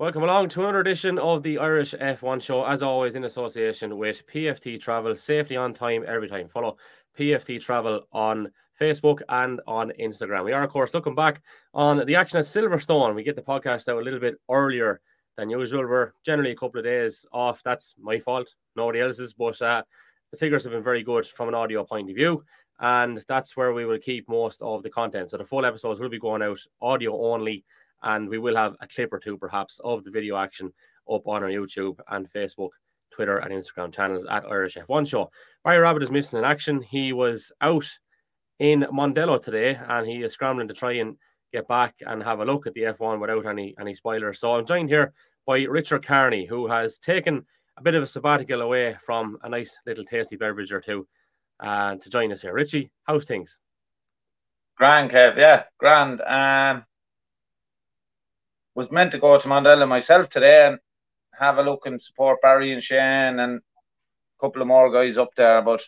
Welcome along to another edition of the Irish F1 show, as always in association with PFT Travel, safely on time every time. Follow PFT Travel on Facebook and on Instagram. We are, of course, looking back on the action at Silverstone. We get the podcast out a little bit earlier than usual. We're generally a couple of days off. That's my fault, nobody else's, but uh, the figures have been very good from an audio point of view. And that's where we will keep most of the content. So the full episodes will be going out audio only and we will have a clip or two perhaps of the video action up on our YouTube and Facebook, Twitter, and Instagram channels at Irish F1 Show. Barry Rabbit is missing in action. He was out in Mondello today and he is scrambling to try and get back and have a look at the F1 without any any spoilers. So I'm joined here by Richard Carney, who has taken a bit of a sabbatical away from a nice little tasty beverage or two uh, to join us here. Richie, how's things? Grand, Kev. Yeah, grand. Um, was meant to go to Mondello myself today and have a look and support Barry and Shane and a couple of more guys up there, but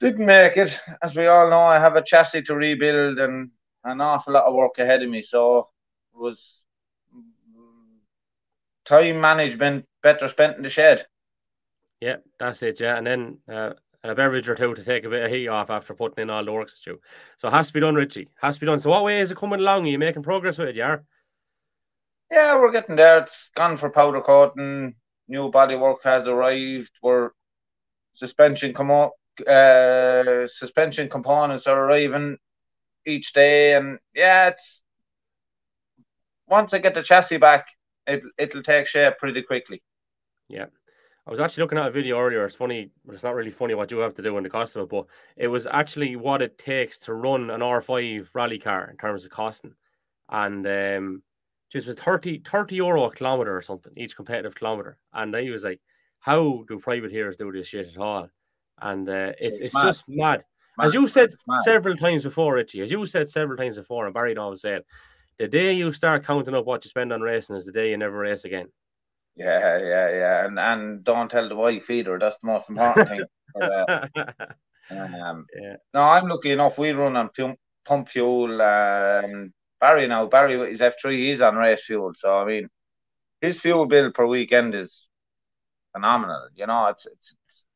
didn't make it. As we all know, I have a chassis to rebuild and an awful lot of work ahead of me. So it was time management better spent in the shed. Yeah, that's it. Yeah, and then uh, a beverage or two to take a bit of heat off after putting in all the work. So it has to be done, Richie. Has to be done. So what way is it coming along? Are you making progress with it, yeah? Yeah, we're getting there. It's gone for powder coating. New bodywork has arrived. We're suspension come up. Uh, suspension components are arriving each day, and yeah, it's once I get the chassis back, it it'll take shape pretty quickly. Yeah. I was actually looking at a video earlier. It's funny, but it's not really funny what you have to do in the cost of it, but it was actually what it takes to run an R5 rally car in terms of costing. And um, just was 30, 30 euro a kilometer or something each competitive kilometer. And I was like, how do privateers do this shit at all? And uh, it's, it's, just mad. mad. As you said several times before, Richie, as you said several times before, and Barry always said, the day you start counting up what you spend on racing is the day you never race again. Yeah, yeah, yeah, and and don't tell the wife either. That's the most important thing. But, uh, um, yeah. No, I'm lucky enough. We run on pump, pump fuel. Um, Barry now, Barry with his F3, he's on race fuel. So, I mean, his fuel bill per weekend is phenomenal. You know, it's, it's, it's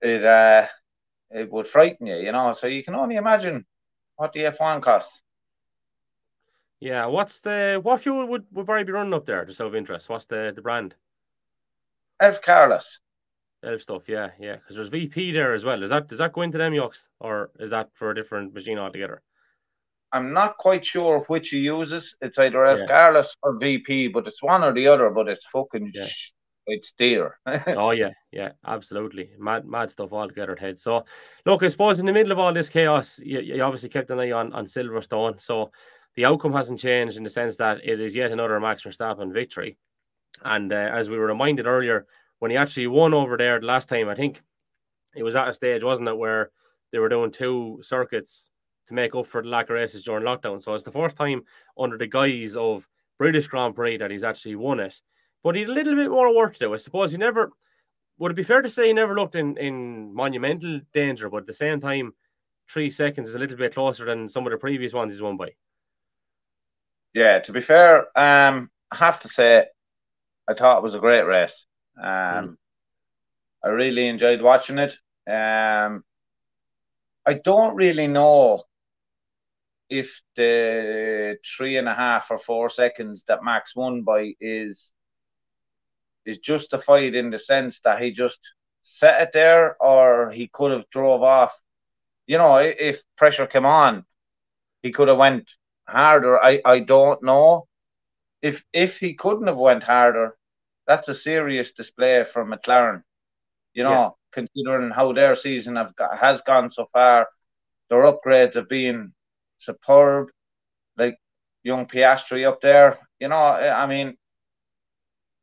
it, uh, it would frighten you, you know. So you can only imagine what the F1 costs. Yeah, what's the what fuel would, would Barry be running up there? Just out of interest, what's the the brand? Elf Carless. Elf stuff, yeah, yeah. Because there's VP there as well. Does that does that go into them yokes, or is that for a different machine altogether? I'm not quite sure which he uses. It's either. Yeah. Carless or VP, but it's one or the other. But it's fucking yeah. sh- it's dear. oh yeah, yeah, absolutely, mad, mad stuff altogether. Head. So, look, I suppose in the middle of all this chaos, you, you obviously kept an eye on on Silverstone. So, the outcome hasn't changed in the sense that it is yet another Max Verstappen victory. And uh, as we were reminded earlier, when he actually won over there the last time, I think it was at a stage, wasn't it, where they were doing two circuits to make up for the lack of races during lockdown. So it's the first time under the guise of British Grand Prix that he's actually won it. But he had a little bit more work to do. I suppose he never would it be fair to say he never looked in, in monumental danger, but at the same time, three seconds is a little bit closer than some of the previous ones he's won by. Yeah, to be fair, um, I have to say I thought it was a great race. Um, mm. I really enjoyed watching it. Um, I don't really know if the three and a half or four seconds that Max won by is is justified in the sense that he just set it there or he could have drove off. You know, if pressure came on, he could have went harder. I, I don't know. If if he couldn't have went harder, that's a serious display for McLaren. You know, yeah. considering how their season have got, has gone so far, their upgrades have been superb. Like young Piastri up there, you know. I mean,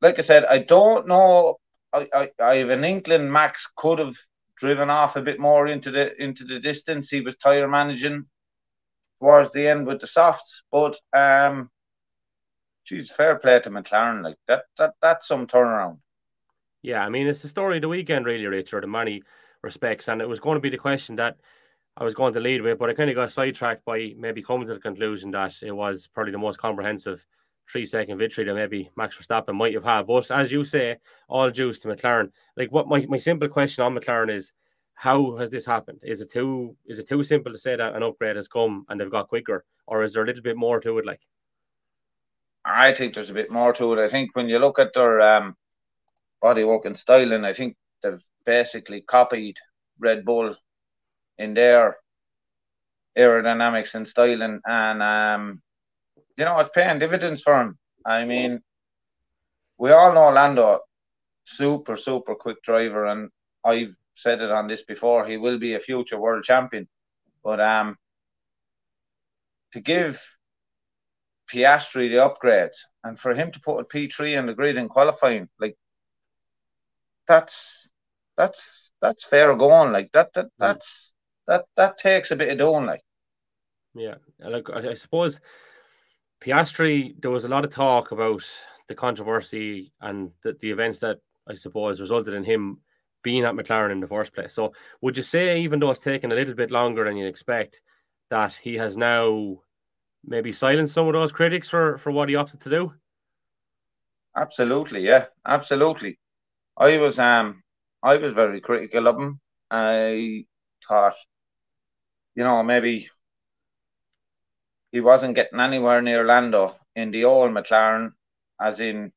like I said, I don't know. I, I, I have an inkling Max could have driven off a bit more into the into the distance. He was tire managing towards the end with the softs, but um, geez, fair play to McLaren. Like that, that that's some turnaround. Yeah, I mean, it's the story of the weekend, really, Richard, in many respects, and it was going to be the question that I was going to lead with, but I kind of got sidetracked by maybe coming to the conclusion that it was probably the most comprehensive three second victory that maybe Max Verstappen might have had. But as you say, all juice to McLaren. Like what my, my simple question on McLaren is how has this happened? Is it too is it too simple to say that an upgrade has come and they've got quicker, or is there a little bit more to it? Like, I think there's a bit more to it. I think when you look at their um, bodywork and styling, I think they've basically copied Red Bull in their aerodynamics and styling, and um, you know, it's paying dividends for him. I mean, we all know Lando, super, super quick driver, and I've said it on this before. He will be a future world champion, but um, to give Piastri the upgrades and for him to put a P three in the grid in qualifying, like that's that's that's fair going. Like that that hmm. that's that that takes a bit of doing. Like yeah, like I suppose Piastri, there was a lot of talk about the controversy and the, the events that I suppose resulted in him being at McLaren in the first place. So, would you say, even though it's taken a little bit longer than you'd expect, that he has now maybe silenced some of those critics for for what he opted to do? Absolutely, yeah, absolutely. I was um I was very critical of him. I thought, you know, maybe he wasn't getting anywhere near Lando in the old McLaren, as in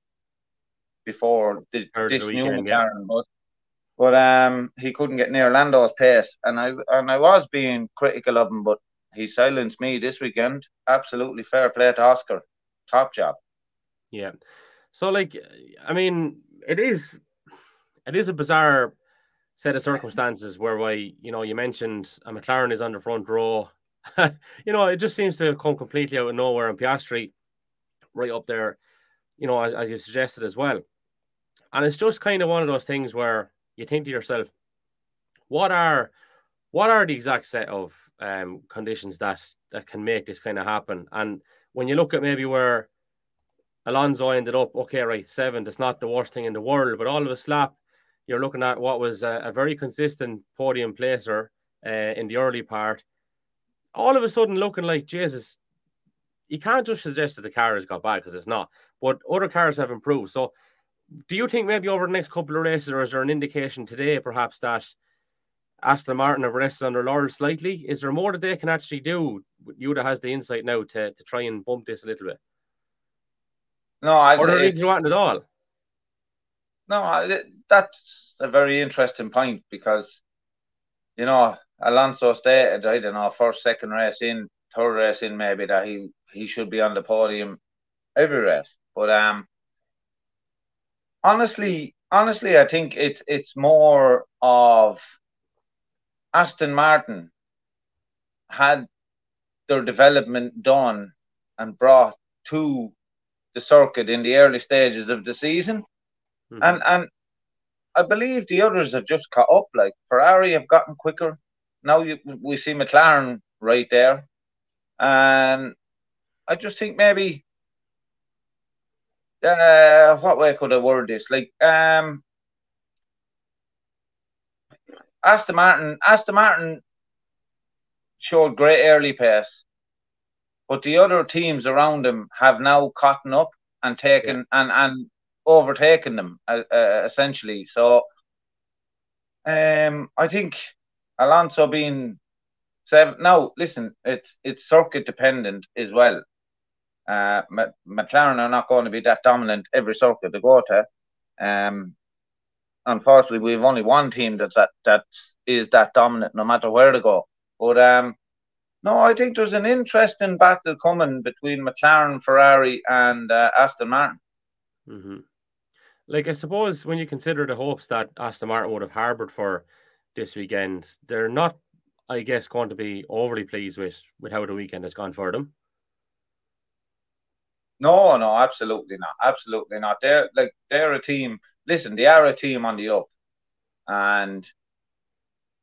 before this, this new weekend, McLaren. Yeah. But but um, he couldn't get near Lando's pace, and I and I was being critical of him, but he silenced me this weekend. Absolutely fair play to Oscar, top job. Yeah, so like, I mean, it is, it is a bizarre set of circumstances whereby you know you mentioned a McLaren is on the front row you know, it just seems to come completely out of nowhere. And Piastri, right up there, you know, as, as you suggested as well. And it's just kind of one of those things where you think to yourself, what are what are the exact set of um, conditions that that can make this kind of happen? And when you look at maybe where Alonso ended up, okay, right, seventh, it's not the worst thing in the world, but all of a slap, you're looking at what was a, a very consistent podium placer uh, in the early part all of a sudden looking like Jesus. You can't just suggest that the car has got bad because it's not. But other cars have improved. So, do you think maybe over the next couple of races, or is there an indication today, perhaps that Aston Martin have rested on their laurels slightly? Is there more that they can actually do? Yuda has the insight now to, to try and bump this a little bit. No, I or don't do at all. No, that's a very interesting point because you know Alonso stated, I don't know, first, second race in, third race in, maybe that he he should be on the podium every race. But um, honestly, honestly, I think it's it's more of Aston Martin had their development done and brought to the circuit in the early stages of the season, mm-hmm. and and I believe the others have just caught up. Like Ferrari have gotten quicker, now you, we see McLaren right there, and I just think maybe uh, what way could I word this? Like um, Aston Martin, Aston Martin showed great early pace, but the other teams around them have now caught up and taken yeah. and and overtaken them uh, uh, essentially. So um, I think Alonso being seven. No, listen, it's it's circuit dependent as well. Uh, McLaren are not going to be that dominant every circuit they go to. Um, unfortunately, we have only one team that's that that is that dominant, no matter where they go. But um, no, I think there's an interesting battle coming between McLaren, Ferrari, and uh, Aston Martin. Mm-hmm. Like I suppose when you consider the hopes that Aston Martin would have harboured for this weekend. They're not, I guess, going to be overly pleased with with how the weekend has gone for them. No, no, absolutely not. Absolutely not. They're like they're a team. Listen, they are a team on the up, and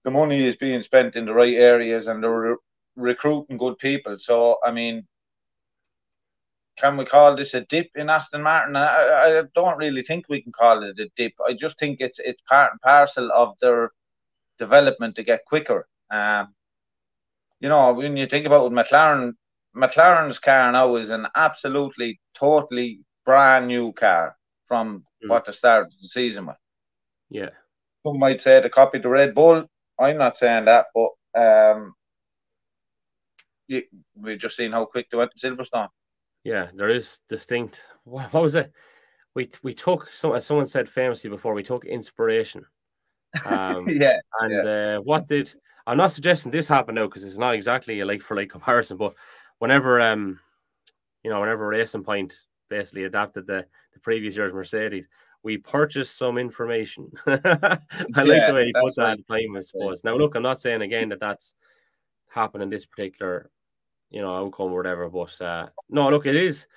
the money is being spent in the right areas, and they're re- recruiting good people. So, I mean, can we call this a dip in Aston Martin? I, I don't really think we can call it a dip. I just think it's it's part and parcel of their development to get quicker. Um, you know, when you think about with McLaren, McLaren's car now is an absolutely, totally brand new car from mm. what the start of the season was. Yeah. Some might say they copied the Red Bull. I'm not saying that, but um, you, we've just seen how quick they went to Silverstone. Yeah, there is distinct. What, was it? We we took some. As someone said famously before, we took inspiration. Um, yeah. And yeah. Uh, what did? I'm not suggesting this happened now because it's not exactly a like for like comparison, but whenever um, you know, whenever Racing Point basically adapted the the previous year's Mercedes, we purchased some information. I yeah, like the way he put that right. at the time, I suppose. Now, look, I'm not saying again that that's happened in this particular, you know, outcome or whatever, but uh, no, look, it is,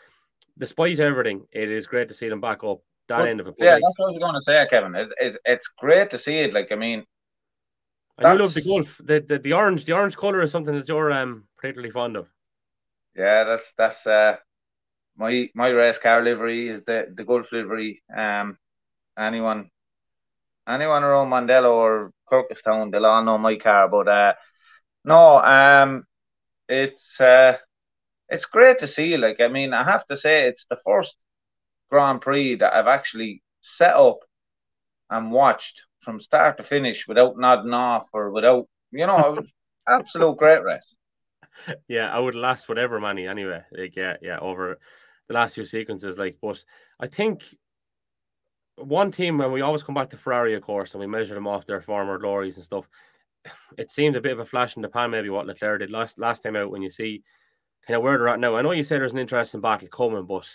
despite everything, it is great to see them back up that well, end of it. Yeah, that's what I was going to say, Kevin. It's, it's, it's great to see it. Like, I mean, I do love the Gulf. The, the the orange, the orange color is something that you're um particularly fond of. Yeah, that's that's uh my my race car livery is the the Gulf livery. Um, anyone anyone around Mondello or Kirkistown, they'll all know my car. But uh, no, um, it's uh, it's great to see. Like, I mean, I have to say, it's the first Grand Prix that I've actually set up and watched from start to finish without nodding off or without, you know, absolute great race. Yeah, I would last whatever money anyway. Like, yeah, yeah, over the last few sequences. Like, but I think one team, when we always come back to Ferrari, of course, and we measure them off their former glories and stuff, it seemed a bit of a flash in the pan, maybe what Leclerc did last last time out when you see kind of where they're at now. I know you say there's an interesting battle coming, but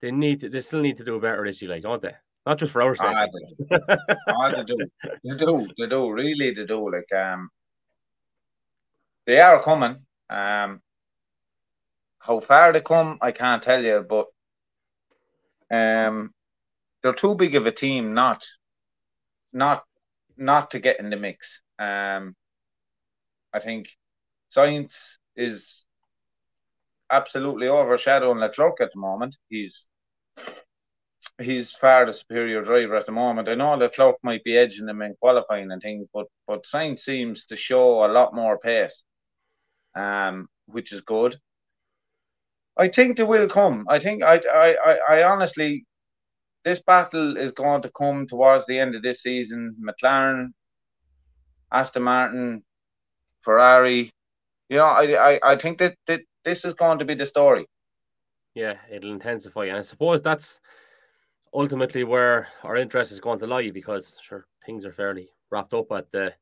they need to, they still need to do a better year, like, don't they? Not just for our sake. Ah, they, ah, they do. They do. They do. Really, they do. Like, um, they are coming. Um, how far they come, I can't tell you, but um, they're too big of a team not not not to get in the mix. Um, I think Sainz is absolutely overshadowing Leclerc at the moment. He's he's far the superior driver at the moment. I know Leclerc might be edging him in qualifying and things, but but Sainz seems to show a lot more pace, um, which is good. I think they will come. I think I I I, I honestly this battle is going to come towards the end of this season. McLaren, Aston Martin, Ferrari. You know, I I, I think that, that this is going to be the story. Yeah, it'll intensify, and I suppose that's ultimately where our interest is going to lie because sure things are fairly wrapped up at the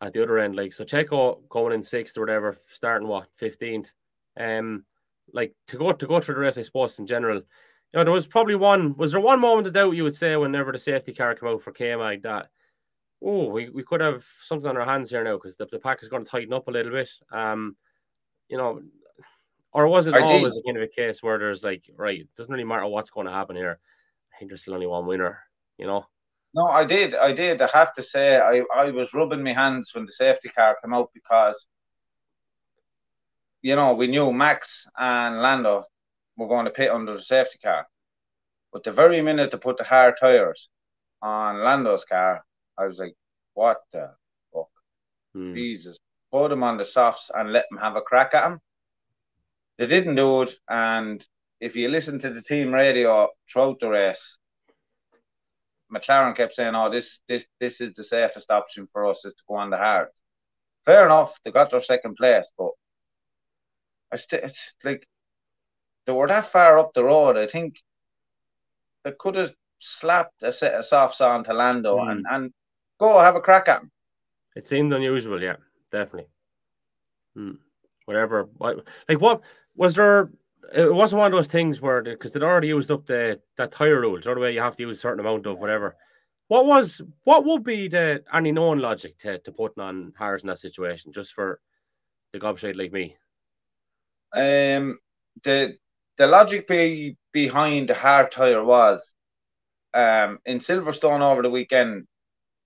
at the other end. Like so, Checo going in sixth or whatever, starting what fifteenth. Um, like to go to go through the race, I suppose in general, you know, there was probably one. Was there one moment of doubt you would say whenever the safety car came out for KMI that, oh, we, we could have something on our hands here now because the, the pack is going to tighten up a little bit. Um, you know, or was it I always a kind of a case where there's like, right, it doesn't really matter what's going to happen here. I think there's still only one winner. You know. No, I did. I did. I have to say, I, I was rubbing my hands when the safety car came out because you know, we knew Max and Lando were going to pit under the safety car. But the very minute they put the hard tires on Lando's car, I was like, what the fuck? Hmm. Jesus. Put them on the softs and let them have a crack at them. They didn't do it. And if you listen to the team radio throughout the race, McLaren kept saying, "Oh, this this this is the safest option for us is to go on the hard." Fair enough, they got their second place, but I st- it's like they were that far up the road. I think they could have slapped a set of softs on to Lando mm. and, and go have a crack at him. It seemed unusual, yeah, definitely. Hmm. Whatever, like what was there? It wasn't one of those things where because they'd already used up the that tire rules. Or the way you have to use a certain amount of whatever. What was what would be the any known logic to, to putting on Harris in that situation just for the gobshite like me? Um, the the logic be, behind the hard tire was um, in Silverstone over the weekend,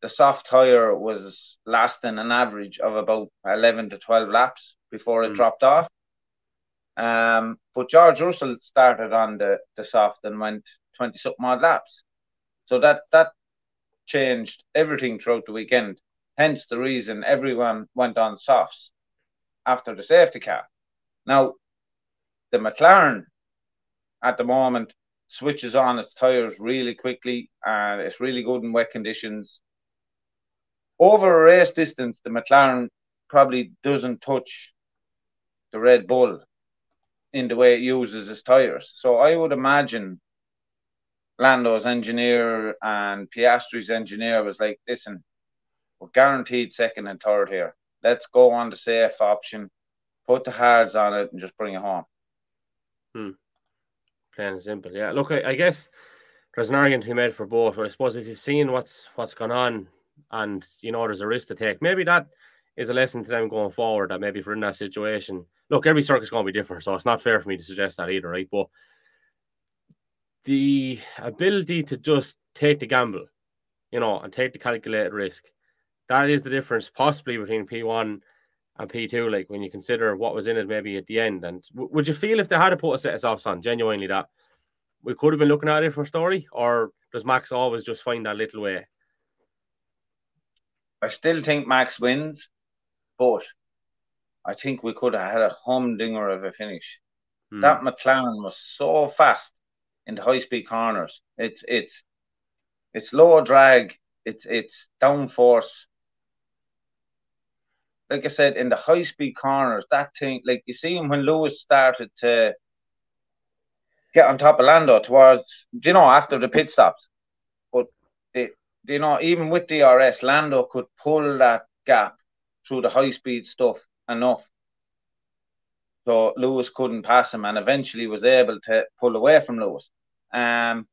the soft tire was lasting an average of about 11 to 12 laps before it mm. dropped off. Um, but George Russell started on the, the soft and went 20 something odd laps. So that, that changed everything throughout the weekend. Hence the reason everyone went on softs after the safety car. Now, the McLaren at the moment switches on its tires really quickly and it's really good in wet conditions. Over a race distance, the McLaren probably doesn't touch the Red Bull in the way it uses its tires. So I would imagine Lando's engineer and Piastri's engineer was like, listen, we're guaranteed second and third here. Let's go on the safe option, put the hards on it, and just bring it home. Hmm. Plain and simple. Yeah. Look, I, I guess there's an argument to be made for both, but I suppose if you've seen what's what's gone on and you know there's a risk to take, maybe that is a lesson to them going forward that maybe if we're in that situation, look, every circuit's going to be different, so it's not fair for me to suggest that either, right? But the ability to just take the gamble, you know, and take the calculated risk, that is the difference possibly between P1 and P2, like when you consider what was in it maybe at the end. And w- would you feel if they had to put a set of softs on, genuinely, that we could have been looking at it for a story, or does Max always just find that little way? I still think Max wins, but I think we could have had a humdinger of a finish. Hmm. That McLaren was so fast in the high speed corners. It's it's it's low drag, it's it's downforce. Like I said, in the high speed corners, that thing, like you see him when Lewis started to get on top of Lando towards, you know, after the pit stops. But the, you know, even with DRS, Lando could pull that gap through the high speed stuff enough. So Lewis couldn't pass him and eventually was able to pull away from Lewis. Um,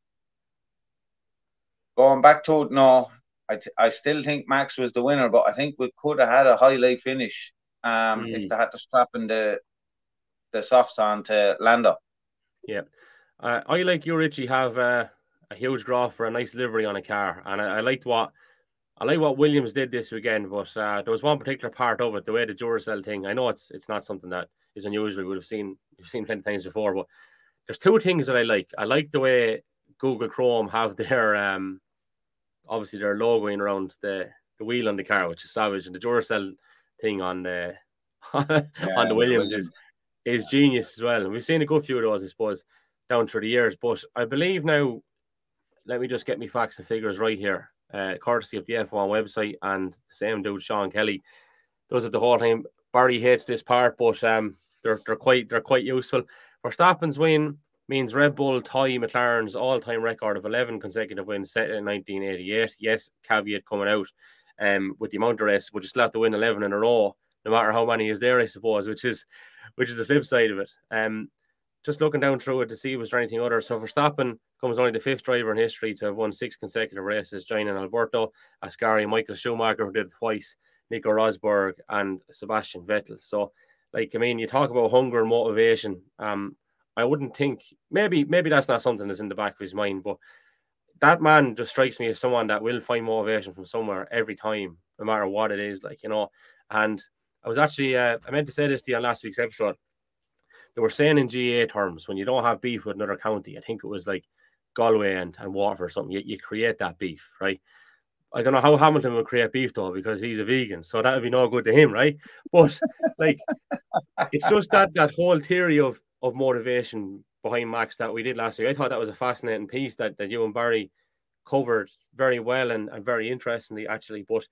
going back to it, no, I, I still think Max was the winner, but I think we could have had a highlight finish um, mm. if they had to strap in the the softs on to Lando. Yeah, uh, I like you, Richie, have uh, a huge draw for a nice livery on a car, and I, I liked what I like what Williams did this weekend. But uh, there was one particular part of it, the way the Duracell thing. I know it's it's not something that is unusual. We would have seen we've seen plenty of things before, but there's two things that I like. I like the way Google Chrome have their um obviously their logoing around the the wheel on the car, which is savage, and the Duracell thing on the yeah, on the Williams is is genius as well. And we've seen a good few of those, I suppose, down through the years. But I believe now, let me just get me facts and figures right here, uh, courtesy of the F1 website and same dude Sean Kelly does it the whole time. Barry hates this part, but um, they're they're quite they're quite useful. Verstappen's win means Red Bull tie McLaren's all-time record of 11 consecutive wins set in 1988. Yes, caveat coming out um, with the amount of races, but just have to win 11 in a row, no matter how many is there, I suppose, which is which is the flip side of it. Um, just looking down through it to see was there anything other. So Verstappen comes only the fifth driver in history to have won six consecutive races, joining Alberto Ascari, Michael Schumacher, who did it twice, Nico Rosberg, and Sebastian Vettel. So like I mean, you talk about hunger and motivation. Um, I wouldn't think maybe maybe that's not something that's in the back of his mind, but that man just strikes me as someone that will find motivation from somewhere every time, no matter what it is. Like you know, and I was actually uh, I meant to say this to you on last week's episode. They were saying in GAA terms when you don't have beef with another county, I think it was like Galway and, and Waterford or something, you, you create that beef, right? I don't know how Hamilton would create beef though because he's a vegan, so that would be no good to him, right? But like, it's just that that whole theory of of motivation behind Max that we did last week. I thought that was a fascinating piece that that you and Barry covered very well and, and very interestingly actually. But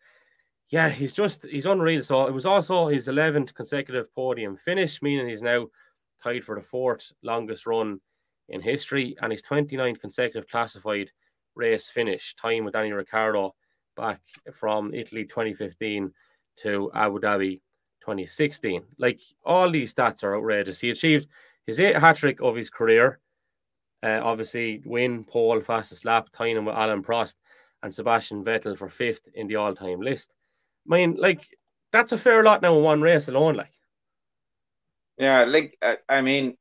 yeah, he's just he's unreal. So it was also his 11th consecutive podium finish, meaning he's now tied for the fourth longest run in history and his 29th consecutive classified race finish, time with Danny Ricciardo back from Italy 2015 to Abu Dhabi 2016. Like all these stats are outrageous. He achieved his eighth hat trick of his career. Uh, obviously, win pole fastest lap, tying him with Alain Prost and Sebastian Vettel for fifth in the all-time list. I mean, like that's a fair lot now in one race alone. Like, yeah, like I, I mean,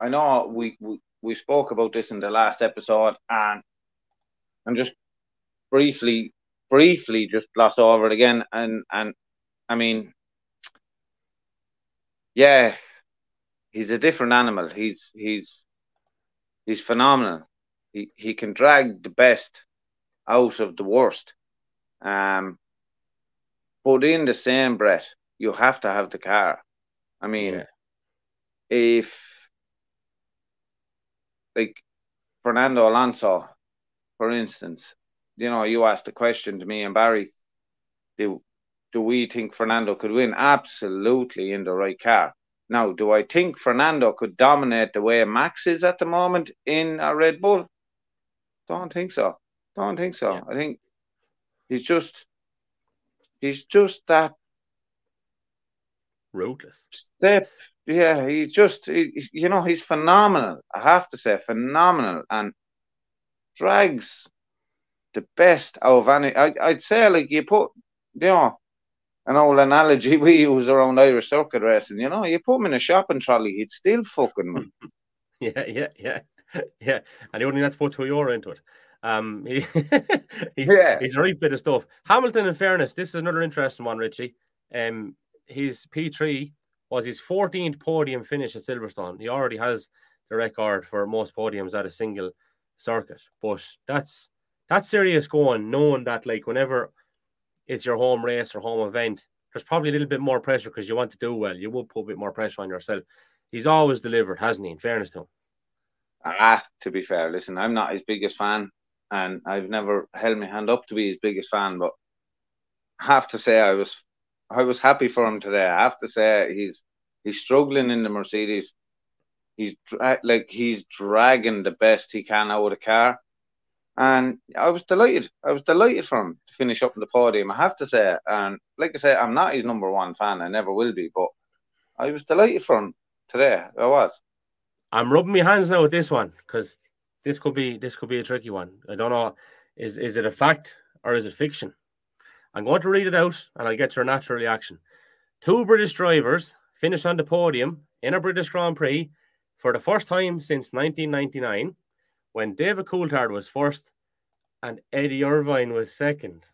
I know we, we we spoke about this in the last episode, and I'm just briefly briefly just gloss over it again. And and I mean, yeah, he's a different animal. He's he's he's phenomenal. He he can drag the best out of the worst. Um, but in the same breath, you have to have the car. I mean, yeah. If like Fernando Alonso, for instance, you know, you asked a question to me and Barry, do do we think Fernando could win? Absolutely in the right car. Now, do I think Fernando could dominate the way Max is at the moment in a Red Bull? Don't think so. Don't think so. Yeah. I think he's just he's just that ruthless step. Yeah, he's just he, you know he's phenomenal. I have to say phenomenal and drags the best out of any. I, I'd say like you put you know an old analogy we use around Irish circuit racing. You know, you put him in a shopping trolley, he'd still fucking win. yeah, yeah, yeah, yeah, and he only had to put two euro into it. Um, he, he's, yeah. he's a right bit of stuff. Hamilton, in fairness, this is another interesting one, Richie. Um, his P3 was his 14th podium finish at Silverstone. He already has the record for most podiums at a single circuit, but that's that's serious going, knowing that like whenever it's your home race or home event, there's probably a little bit more pressure because you want to do well. You will put a bit more pressure on yourself. He's always delivered, hasn't he? In fairness to him. Ah, to be fair, listen, I'm not his biggest fan and I've never held my hand up to be his biggest fan, but have to say I was I was happy for him today. I have to say he's he's struggling in the Mercedes. He's like he's dragging the best he can out of the car, and I was delighted. I was delighted for him to finish up in the podium. I have to say, and like I say, I'm not his number one fan. I never will be, but I was delighted for him today. I was. I'm rubbing my hands now with this one because this could be this could be a tricky one. I don't know. Is is it a fact or is it fiction? I'm going to read it out and I'll get your natural reaction. Two British drivers finished on the podium in a British Grand Prix for the first time since 1999 when David Coulthard was first and Eddie Irvine was second.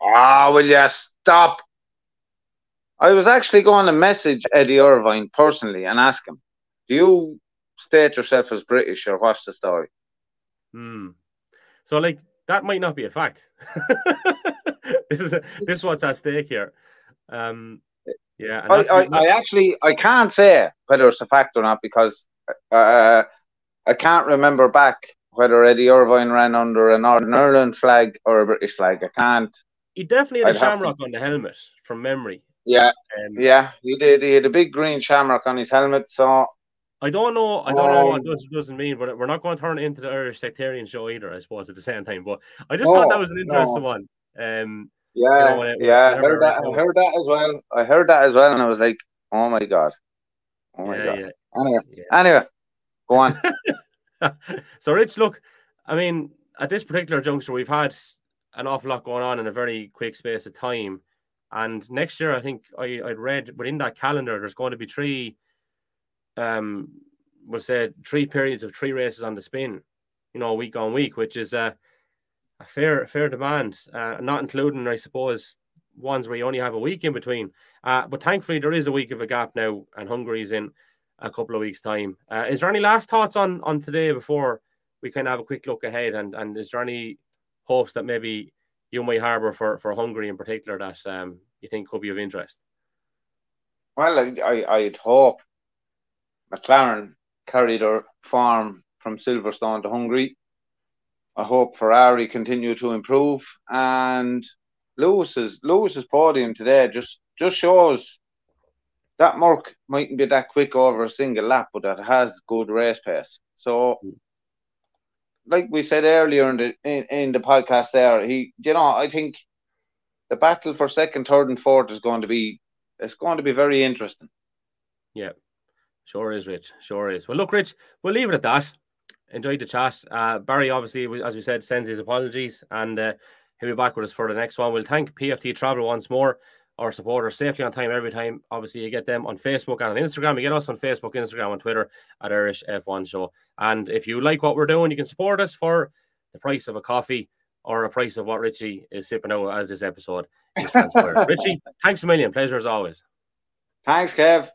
Ah, oh, will you stop? I was actually going to message Eddie Irvine personally and ask him, do you state yourself as British or what's the story? Hmm. So, like, that might not be a fact. this is a, this is what's at stake here. Um, yeah, I, I, I, actually I can't say whether it's a fact or not because uh, I can't remember back whether Eddie Irvine ran under a Northern Ireland flag or a British flag. I can't. He definitely had I'd a shamrock on the helmet from memory. Yeah, um, yeah, he did. He had a big green shamrock on his helmet, so I don't know. I don't um, know what um, this doesn't mean, but we're not going to turn it into the Irish sectarian show either. I suppose at the same time, but I just no, thought that was an interesting no. one. Um, yeah, you know, it, yeah, I heard that. I heard that as well. I heard that as well, and I was like, "Oh my god, oh my yeah, god." Yeah. Anyway, yeah. anyway, go on. so, Rich, look, I mean, at this particular juncture, we've had an awful lot going on in a very quick space of time, and next year, I think I I read within that calendar, there's going to be three um, we'll say three periods of three races on the spin, you know, week on week, which is a, a fair fair demand, uh, not including, I suppose, ones where you only have a week in between. Uh, but thankfully, there is a week of a gap now, and Hungary's in a couple of weeks' time. Uh, is there any last thoughts on on today before we kind of have a quick look ahead? And and is there any hopes that maybe you might harbour for for Hungary in particular that um, you think could be of interest? Well, I, I'd hope McLaren carried her farm from Silverstone to Hungary. I hope Ferrari continue to improve and Lewis's Lewis's podium today just just shows that Merc mightn't be that quick over a single lap, but that has good race pace. So, mm. like we said earlier in the in, in the podcast, there he, you know, I think the battle for second, third, and fourth is going to be it's going to be very interesting. Yeah, Sure is, Rich. Sure is. Well, look, Rich, we'll leave it at that. Enjoyed the chat. Uh, Barry, obviously, as we said, sends his apologies and uh, he'll be back with us for the next one. We'll thank PFT Travel once more, our supporters, safely on time every time. Obviously, you get them on Facebook and on Instagram. You get us on Facebook, Instagram, and Twitter at Irish F1 Show. And if you like what we're doing, you can support us for the price of a coffee or a price of what Richie is sipping out as this episode is transpired. Richie, thanks a million. Pleasure as always. Thanks, Kev.